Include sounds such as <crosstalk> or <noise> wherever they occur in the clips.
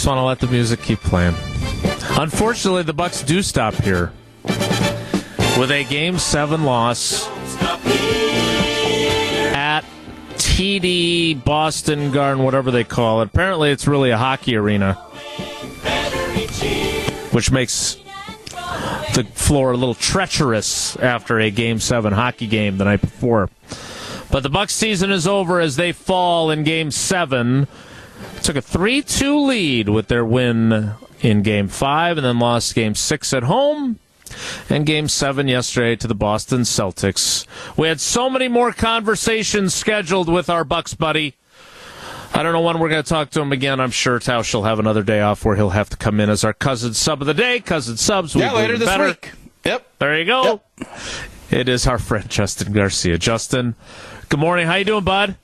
Just want to let the music keep playing. Unfortunately, the Bucks do stop here with a Game Seven loss at TD Boston Garden, whatever they call it. Apparently, it's really a hockey arena, which makes the floor a little treacherous after a Game Seven hockey game the night before. But the Bucks season is over as they fall in Game Seven. Took a 3 2 lead with their win in Game 5 and then lost Game 6 at home and Game 7 yesterday to the Boston Celtics. We had so many more conversations scheduled with our Bucks buddy. I don't know when we're going to talk to him again. I'm sure Tausch will have another day off where he'll have to come in as our cousin sub of the day. Cousin subs. Yeah, later this better. week. Yep. There you go. Yep. It is our friend Justin Garcia. Justin, good morning. How you doing, bud?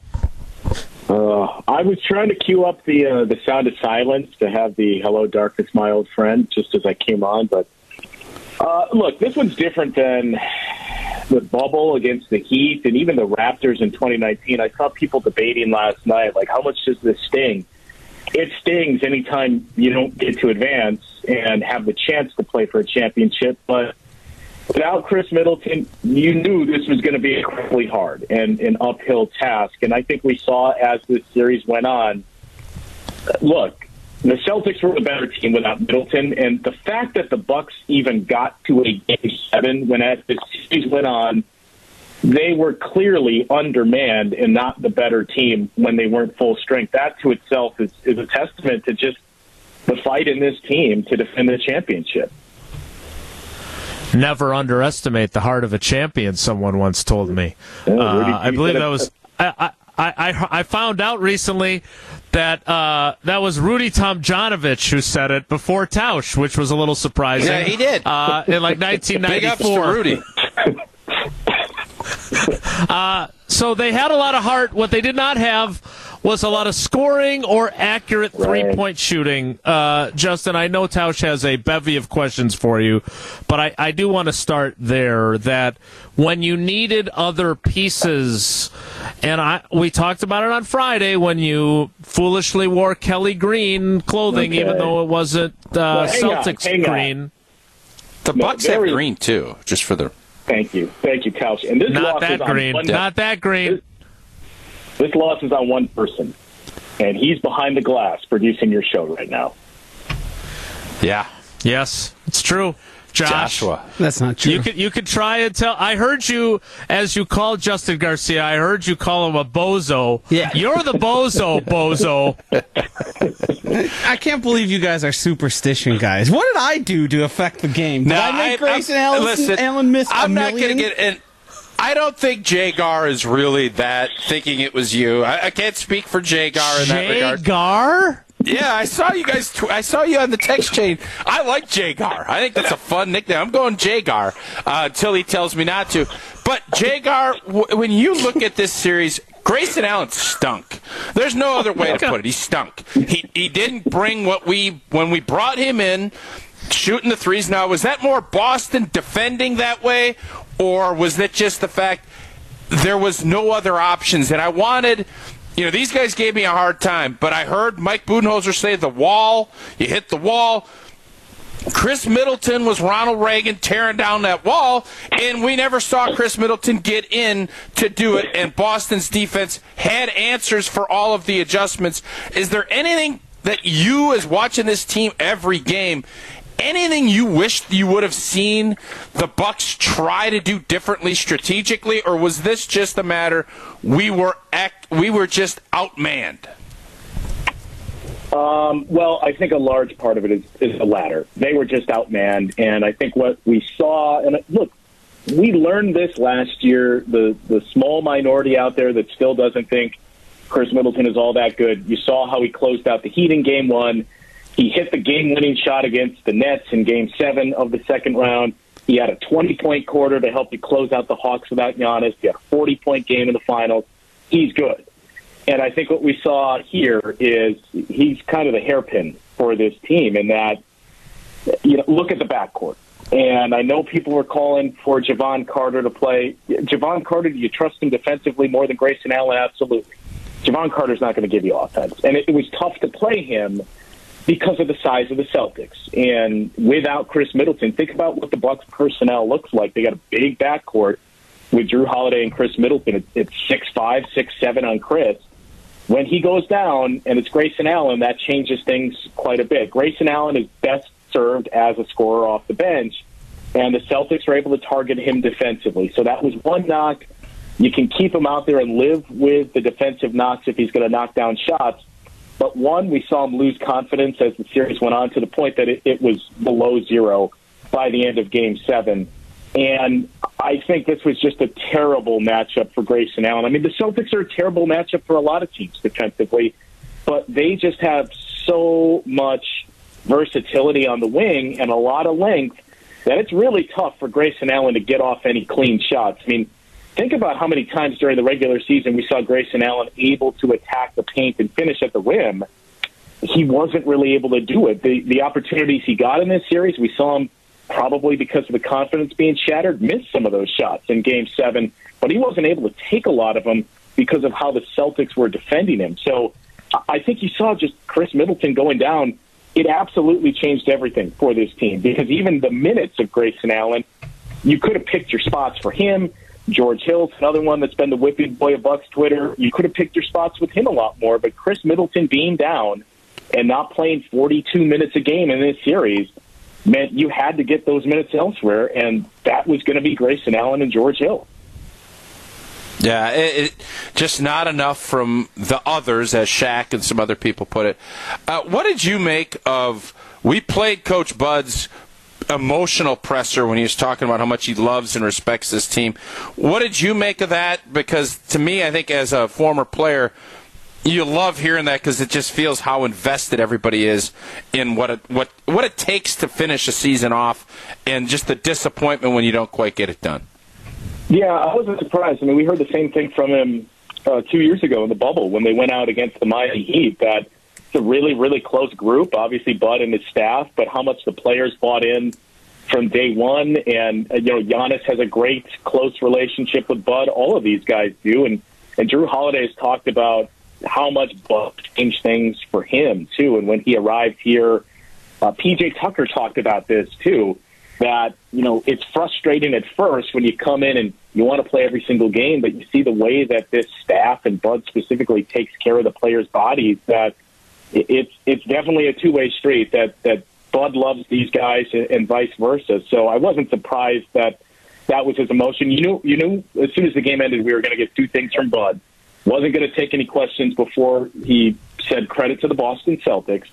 Uh, I was trying to cue up the uh, the sound of silence to have the "Hello, darkness, my old friend" just as I came on. But uh, look, this one's different than the bubble against the Heat and even the Raptors in 2019. I saw people debating last night, like, how much does this sting? It stings anytime you don't get to advance and have the chance to play for a championship, but without Khris Middleton, you knew this was going to be incredibly hard and an uphill task. And I think we saw as this series went on. Look, the Celtics were the better team without Middleton, and the fact that the Bucks even got to a game seven when as the series went on, they were clearly undermanned and not the better team when they weren't full strength. That to itself is, is a testament to just the fight in this team to defend the championship. Never underestimate the heart of a champion. Someone once told me. Yeah, Uh, I G believe that was. I, I, I, I found out recently that uh, that was Rudy Tomjanovich who said it before Tausch, which was a little surprising. Yeah, he did. uh, in like 1994. <laughs> Big ups to 1994. Rudy. <laughs> So they had a lot of heart. What they did not have was a lot of scoring or accurate three point shooting. Uh, Justin, I know Tausch has a bevy of questions for you, but I, I do want to start there that when you needed other pieces, and I we talked about it on Friday when you foolishly wore Kelly Green clothing, Okay. even though it wasn't uh, Well, hang on, Celtics on. green. The Bucks have very- green too, just for the. Thank you. Thank you, Couch. And this Not loss that is on green. one- Not that green. This loss is on one person, and he's behind the glass producing your show right now. Yeah, Yes, it's true. Josh. Joshua. That's not true. You could you could try and tell. I heard you as you called Justin Garcia. I heard you call him a bozo. Yeah. you're the bozo, <laughs> bozo. I can't believe you guys are superstition guys. What did I do to affect the game? Did Now, I make I- Grayson I'm- Allen, listen, Allen miss I'm a not million? going to get in. I don't think Jagar is really that thinking it was you. I, I can't speak for Jagar in that regard. Jagar. Yeah, I saw you guys. Tw- I saw you on the text chain. I like Jagar. I think that's a fun nickname. I'm going Jagar uh, until he tells me not to. But Jagar, w- when you look at this series, Grayson Allen stunk. There's no other way to put it. He stunk. He he didn't bring what we when we brought him in. Shooting the threes. Now, was that more Boston defending that way, or was that just the fact there was no other options? And I wanted, you know, these guys gave me a hard time, but I heard Mike Budenholzer say the wall, you hit the wall. Khris Middleton was Ronald Reagan tearing down that wall, and we never saw Khris Middleton get in to do it. And Boston's defense had answers for all of the adjustments. Is there anything that you, as watching this team every game, anything you wished you would have seen the Bucks try to do differently strategically, or was this just a matter we were act, we were just outmanned? Um, well, I think a large part of it is, is the latter. They were just outmanned, and I think what we saw, and look, we learned this last year. The the small minority out there that still doesn't think Khris Middleton is all that good. You saw how he closed out the Heat in Game One. He hit the game-winning shot against the Nets in Game Seven of the second round. He had a 20-point quarter to help you close out the Hawks without Giannis. He had a 40-point game in the finals. He's good. And I think what we saw here is he's kind of the hairpin for this team in that, you know, look at the backcourt. And I know people were calling for Jevon Carter to play. Jevon Carter, do you trust him defensively more than Grayson Allen? Absolutely. Jevon Carter's not going to give you offense. And it, it was tough to play him because of the size of the Celtics. And without Khris Middleton, think about what the Bucks personnel looks like. They got a big backcourt with Jrue Holiday and Khris Middleton. It's six five, six seven on Khris. When he goes down and it's Grayson Allen, that changes things quite a bit. Grayson Allen is best served as a scorer off the bench, and the Celtics were able to target him defensively. So that was one knock. You can keep him out there and live with the defensive knocks if he's going to knock down shots. But one, we saw him lose confidence as the series went on to the point that it, it was below zero by the end of game seven. And I think this was just a terrible matchup for Grayson Allen. I mean, the Celtics are a terrible matchup for a lot of teams defensively, but they just have so much versatility on the wing and a lot of length that it's really tough for Grayson Allen to get off any clean shots. I mean, think about how many times during the regular season we saw Grayson Allen able to attack the paint and finish at the rim. He wasn't really able to do it. The the opportunities he got in this series, we saw him probably because of the confidence being shattered, miss some of those shots in game seven, but he wasn't able to take a lot of them because of how the Celtics were defending him. So I think you saw just Khris Middleton going down. It absolutely changed everything for this team because even the minutes of Grayson Allen, you could have picked your spots for him. George Hill's another one that's been the whipping boy of Bucks Twitter. You could have picked your spots with him a lot more, but Khris Middleton being down and not playing 42 minutes a game in this series – meant you had to get those minutes elsewhere, and that was going to be Grayson Allen and George Hill. Yeah, it, it, just not enough from the others, as Shaq and some other people put it. Uh, what did you make of? We played Coach Bud's emotional presser when he was talking about how much he loves and respects this team. What did you make of that? Because to me, I think as a former player, you love hearing that because it just feels how invested everybody is in what it what what it takes to finish a season off, and just the disappointment when you don't quite get it done. Yeah, I wasn't surprised. I mean, we heard the same thing from him uh, two years ago in the bubble when they went out against the Miami Heat. That it's a really, really close group. Obviously, Bud and his staff, but how much the players bought in from day one. And uh, you know, Giannis has a great close relationship with Bud. All of these guys do, and and Jrue Holiday has talked about how much Buck changed things for him too. And when he arrived here, uh, PJ Tucker talked about this too. That you know it's frustrating at first when you come in and you want to play every single game, but you see the way that this staff and Bud specifically takes care of the players' bodies. That it's it's definitely a two way street. That that Bud loves these guys and, vice versa. So I wasn't surprised that that was his emotion. You knew you knew as soon as the game ended, we were going to get two things from Bud wasn't going to take any questions before he said credit to the Boston Celtics.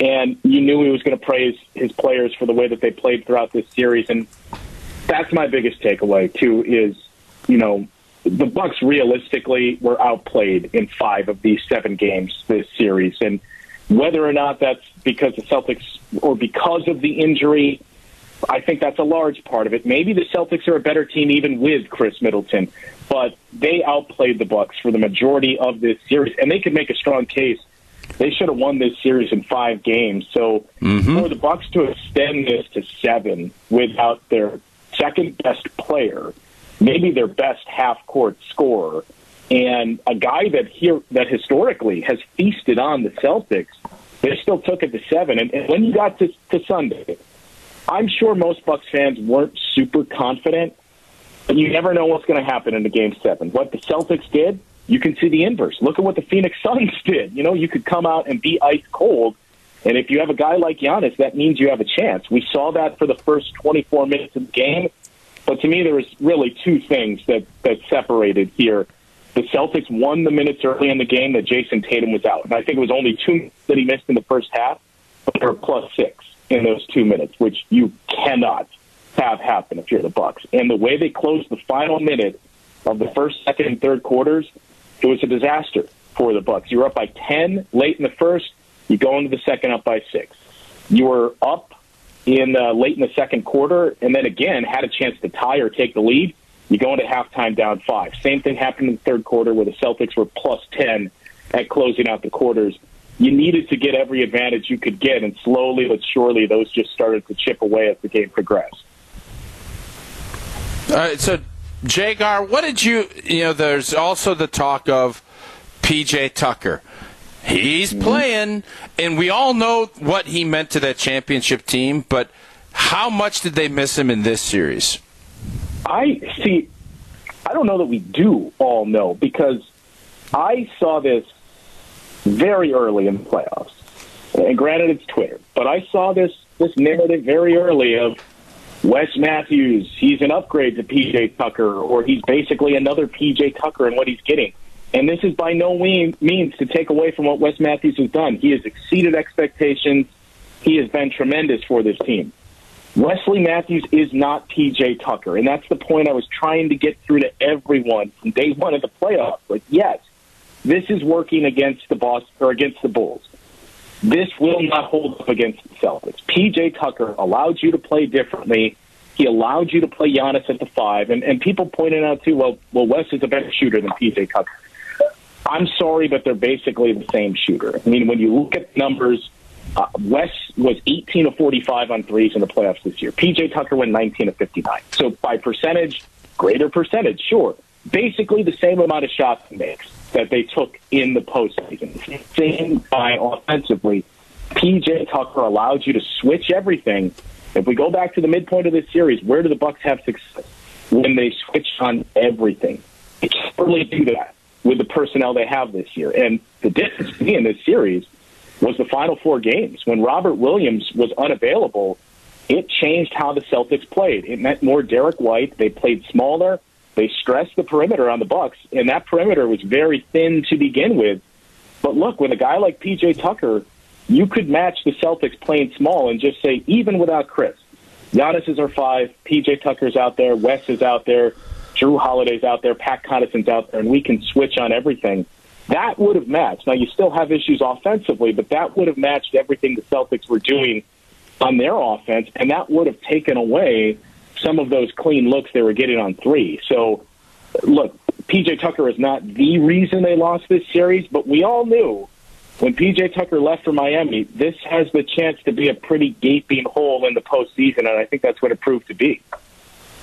And you knew he was going to praise his players for the way that they played throughout this series. And that's my biggest takeaway, too, is, you know, the Bucks realistically were outplayed in five of these seven games this series. And whether or not that's because the Celtics or because of the injury, I think that's a large part of it. Maybe the Celtics are a better team even with Khris Middleton but they outplayed the Bucks for the majority of this series, and they could make a strong case. They should have won this series in five games. So mm-hmm. for the Bucks to extend this to seven without their second best player, maybe their best half court scorer, and a guy that here that historically has feasted on the Celtics, they still took it to seven. And, and when you got to, to Sunday, I'm sure most Bucks fans weren't super confident but you never know what's going to happen in the game seven. What the Celtics did, you can see the inverse. Look at what the Phoenix <laughs> Suns did. You know, you could come out and be ice cold. And if you have a guy like Giannis, that means you have a chance. We saw that for the first 24 minutes of the game. But to me, there was really two things that, that separated here. The Celtics won the minutes early in the game that Jayson Tatum was out. And I think it was only two that he missed in the first half, but they were plus six in those two minutes, which you cannot have happen if you're the Bucks. And the way they closed the final minute of the first, second, and third quarters, it was a disaster for the Bucks. You were up by ten late in the first. You go into the second up by six. You were up in uh, late in the second quarter, and then again had a chance to tie or take the lead. You go into halftime down five. Same thing happened in the third quarter where the Celtics were plus ten at closing out the quarters. You needed to get every advantage you could get, and slowly but surely those just started to chip away as the game progressed. All right, so Jagar, what did you, you know, there's also the talk of PJ Tucker. He's mm-hmm. playing, and we all know what he meant to that championship team, but how much did they miss him in this series? I see. I don't know that we do all know because I saw this very early in the playoffs. And granted, it's Twitter, but I saw this this narrative very early of Wes Matthews. He's an upgrade to PJ Tucker, or he's basically another PJ Tucker in what he's getting. And this is by no means to take away from what Wes Matthews has done. He has exceeded expectations. He has been tremendous for this team. Wesley Matthews is not PJ Tucker, and that's the point I was trying to get through to everyone from day one of the playoffs. Like, yes, this is working against the boss or against the Bulls. This will not hold up against the Celtics. PJ Tucker allowed you to play differently. He allowed you to play Giannis at the five, and, and people pointed out too. Well, well, Wes is a better shooter than PJ Tucker. I'm sorry, but they're basically the same shooter. I mean, when you look at numbers, uh, Wes was 18 of 45 on threes in the playoffs this year. PJ Tucker went 19 of 59. So by percentage, greater percentage, sure. Basically the same amount of shots he makes that they took in the postseason. Same by offensively. PJ Tucker allowed you to switch everything. If we go back to the midpoint of this series, where do the Bucks have success? When they switch on everything. They can't really do that with the personnel they have this year. And the difference in this series was the final four games. When Robert Williams was unavailable, it changed how the Celtics played. It meant more Derrick White. They played smaller. They stressed the perimeter on the Bucks, and that perimeter was very thin to begin with. But look, with a guy like PJ Tucker, you could match the Celtics playing small and just say, even without Khris, Giannis is our five, PJ Tucker's out there, Wes is out there, Jrue Holiday's out there, Pat Connaughton's out there, and we can switch on everything. That would have matched. Now, you still have issues offensively, but that would have matched everything the Celtics were doing on their offense, and that would have taken away some of those clean looks they were getting on three. So, look, PJ Tucker is not the reason they lost this series, but we all knew when PJ Tucker left for Miami, this has the chance to be a pretty gaping hole in the postseason, and I think that's what it proved to be.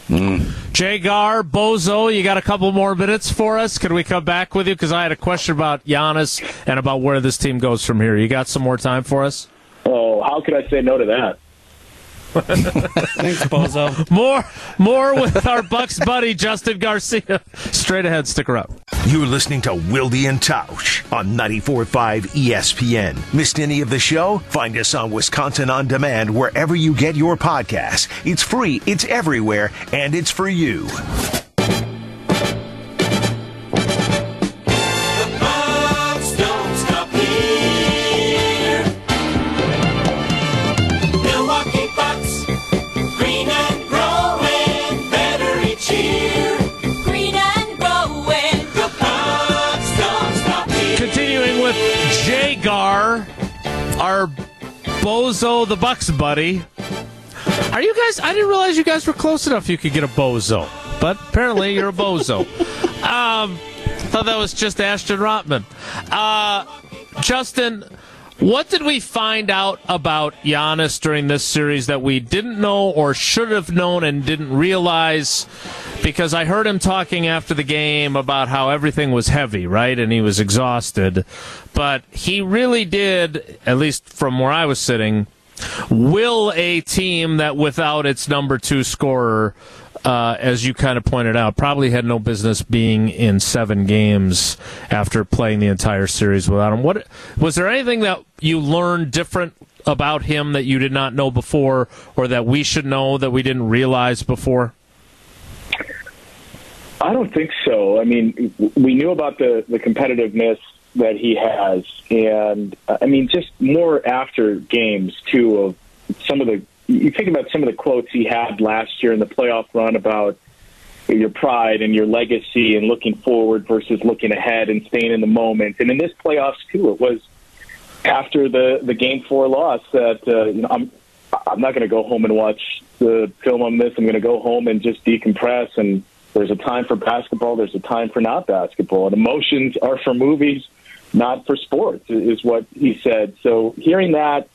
Mm. Jay Gar, Bozo, you got a couple more minutes for us? Can we come back with you? Because I had a question about Giannis and about where this team goes from here. You got some more time for us? Oh, how could I say no to that? Thanks, Bozo. <laughs> More, more with our Bucks buddy Justin Garcia. Straight ahead, stick around. You're listening to Wilde and Tausch on 94.5 ESPN. Missed any of the show? Find us on Wisconsin On Demand wherever you get your podcasts. It's free, it's everywhere, and it's for you. Bozo the Bucks buddy. Are you guys? I didn't realize you guys were close enough. You could get a Bozo, but apparently you're a Bozo. <laughs> um, thought that was just Ashton Rotman. Uh, Justin, what did we find out about Giannis during this series that we didn't know or should have known and didn't realize? Because I heard him talking after the game about how everything was heavy, right? And he was exhausted. But he really did, at least from where I was sitting, will a team that without its number two scorer uh, as you kind of pointed out, probably had no business being in seven games after playing the entire series without him. What was there anything that you learned different about him that you did not know before, or that we should know that we didn't realize before? I don't think so. I mean, we knew about the the competitiveness that he has, and uh, I mean, just more after games too of some of the you think about some of the quotes he had last year in the playoff run about your pride and your legacy and looking forward versus looking ahead and staying in the moment. And in this playoffs too, it was after the the game four loss that uh, you know I'm I'm not going to go home and watch the film on this. I'm going to go home and just decompress. And there's a time for basketball. There's a time for not basketball. And emotions are for movies, not for sports, is what he said. So hearing that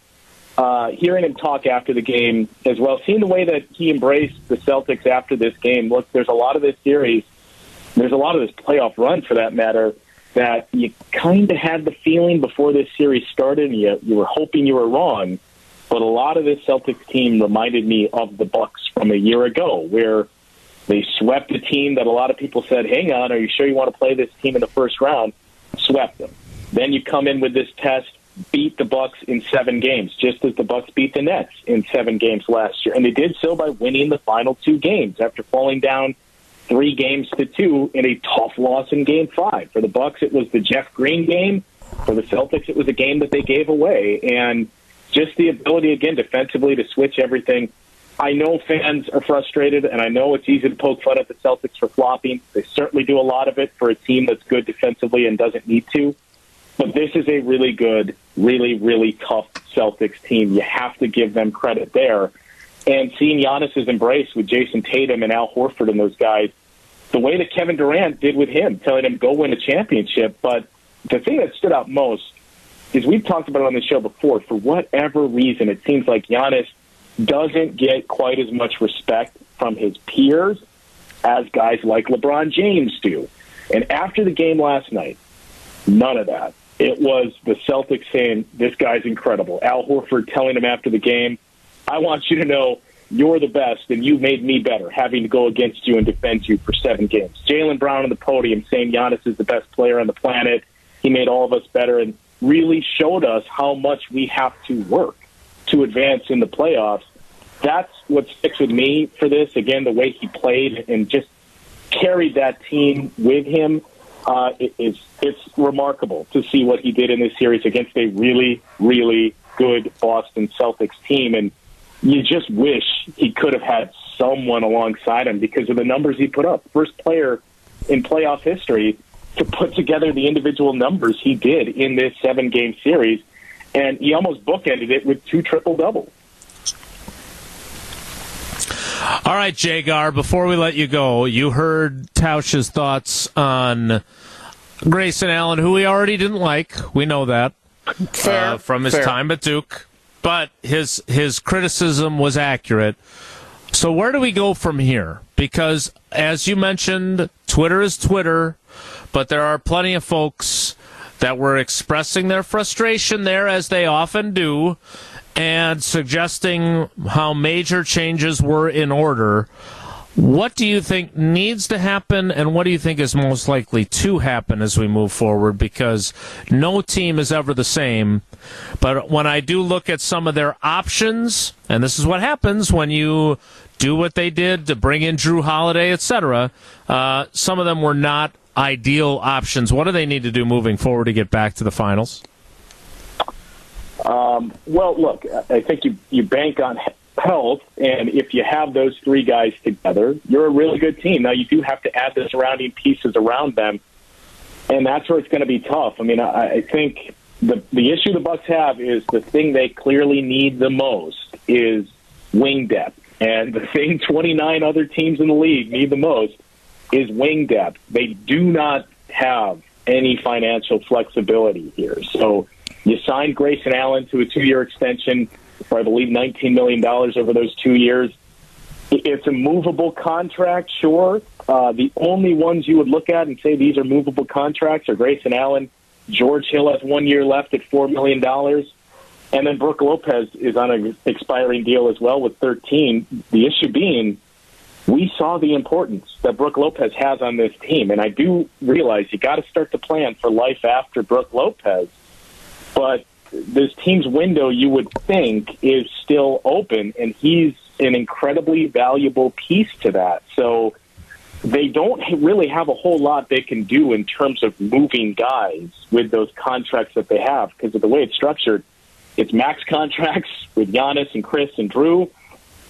uh, hearing him talk after the game as well, seeing the way that he embraced the Celtics after this game. Look, there's a lot of this series, there's a lot of this playoff run for that matter, that you kind of had the feeling before this series started, and you, you were hoping you were wrong. But a lot of this Celtics team reminded me of the Bucks from a year ago, where they swept a team that a lot of people said, "Hang on, are you sure you want to play this team in the first round?" Swept them. Then you come in with this test, beat the Bucks in seven games, just as the Bucks beat the Nets in seven games last year, and they did so by winning the final two games after falling down three games to two in a tough loss in Game Five. For the Bucks, it was the Jeff Green game. For the Celtics, it was a game that they gave away, and just the ability again defensively to switch everything. I know fans are frustrated, and I know it's easy to poke fun at the Celtics for flopping. They certainly do a lot of it for a team that's good defensively and doesn't need to. But this is a really good, really, really tough Celtics team. You have to give them credit there. And seeing Giannis's embrace with Jayson Tatum and Al Horford and those guys, the way that Kevin Durant did with him, telling him go win a championship. But the thing that stood out most is we've talked about it on the show before. For whatever reason, it seems like Giannis doesn't get quite as much respect from his peers as guys like LeBron James do. And after the game last night, none of that. It was the Celtics saying, This guy's incredible. Al Horford telling him after the game, I want you to know you're the best and you made me better having to go against you and defend you for seven games. Jaylen Brown on the podium saying Giannis is the best player on the planet. He made all of us better and really showed us how much we have to work to advance in the playoffs. That's what sticks with me for this. Again, the way he played and just carried that team with him uh, it, it's it's remarkable to see what he did in this series against a really, really good Boston Celtics team, and you just wish he could have had someone alongside him because of the numbers he put up. First player in playoff history to put together the individual numbers he did in this seven game series, and he almost bookended it with two triple doubles. All right, Jagar, before we let you go, you heard Tausch's thoughts on Grayson Allen, who we already didn't like. We know that Fair, uh, from his fair. time at Duke. But his his criticism was accurate. So where do we go from here? Because as you mentioned, Twitter is Twitter, but there are plenty of folks that were expressing their frustration there, as they often do, and suggesting how major changes were in order. What do you think needs to happen, and what do you think is most likely to happen as we move forward? Because no team is ever the same. But when I do look at some of their options, and this is what happens when you do what they did to bring in Jrue Holiday, etc., uh, some of them were not ideal options. What do they need to do moving forward to get back to the finals? Um, well, look, I think you you bank on health, and if you have those three guys together, you're a really good team. Now you do have to add the surrounding pieces around them, and that's where it's going to be tough. I mean, I, I think the the issue the Bucks have is the thing they clearly need the most is wing depth, and the thing 29 other teams in the league need the most is wing depth. They do not have any financial flexibility here, so. You signed Grayson Allen to a two-year extension for, I believe, $19 million over those two years. It's a movable contract, sure. Uh, the only ones you would look at and say these are movable contracts are Grayson Allen. George Hill has one year left at $4 million. And then Brook Lopez is on an expiring deal as well with 13. The issue being, we saw the importance that Brook Lopez has on this team. And I do realize you got to start to plan for life after Brook Lopez. But this team's window you would think is still open. And he's an incredibly valuable piece to that. So they don't really have a whole lot they can do in terms of moving guys with those contracts that they have. Because of the way it's structured it's max <laughs> contracts with Giannis and Khris and Jrue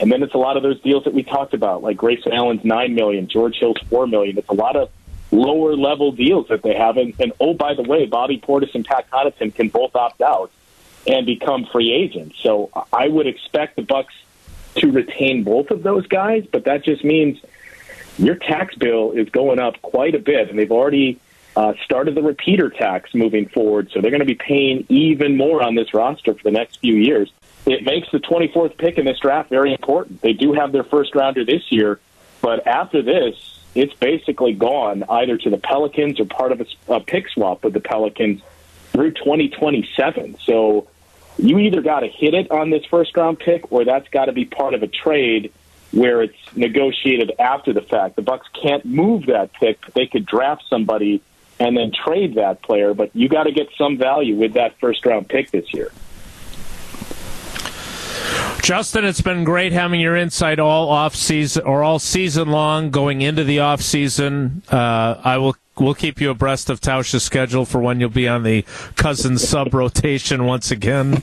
and then it's a lot of those deals that we talked about like Grayson Allen's 9 million George Hill's 4 million it's a lot of lower level deals that they have. And, and oh, by the way, Bobby Portis and Pat Connaughton can both opt out and become free agents. So I would expect the Bucks to retain both of those guys, but that just means your tax bill is going up quite a bit, and they've already uh, started the repeater tax moving forward. So they're going to be paying even more on this roster for the next few years. It makes the 24th pick in this draft very important. They do have their first rounder this year, but after this, it's basically gone either to the Pelicans or part of a, a pick swap with the Pelicans through 2027. So you either got to hit it on this first round pick or that's got to be part of a trade where it's negotiated after the fact. The Bucks can't move that pick. They could draft somebody and then trade that player, but you got to get some value with that first round pick this year. Justin, it's been great having your insight all off season or all season long going into the off season. Uh, I will we'll keep you abreast of Tausch's schedule for when you'll be on the Cousins sub <laughs> rotation once again.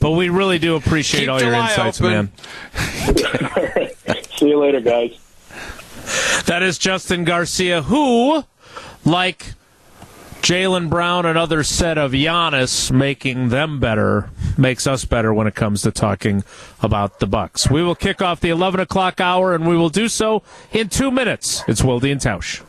but we really do appreciate Keep all your insights, open. man. <laughs> See you later, guys. That is Justin Garcia, who, like Jaylen Brown and others said of Giannis, making them better makes us better when it comes to talking about the Bucks. We will kick off the 11 o'clock hour, and we will do so in two minutes. It's Wilde and Tausch.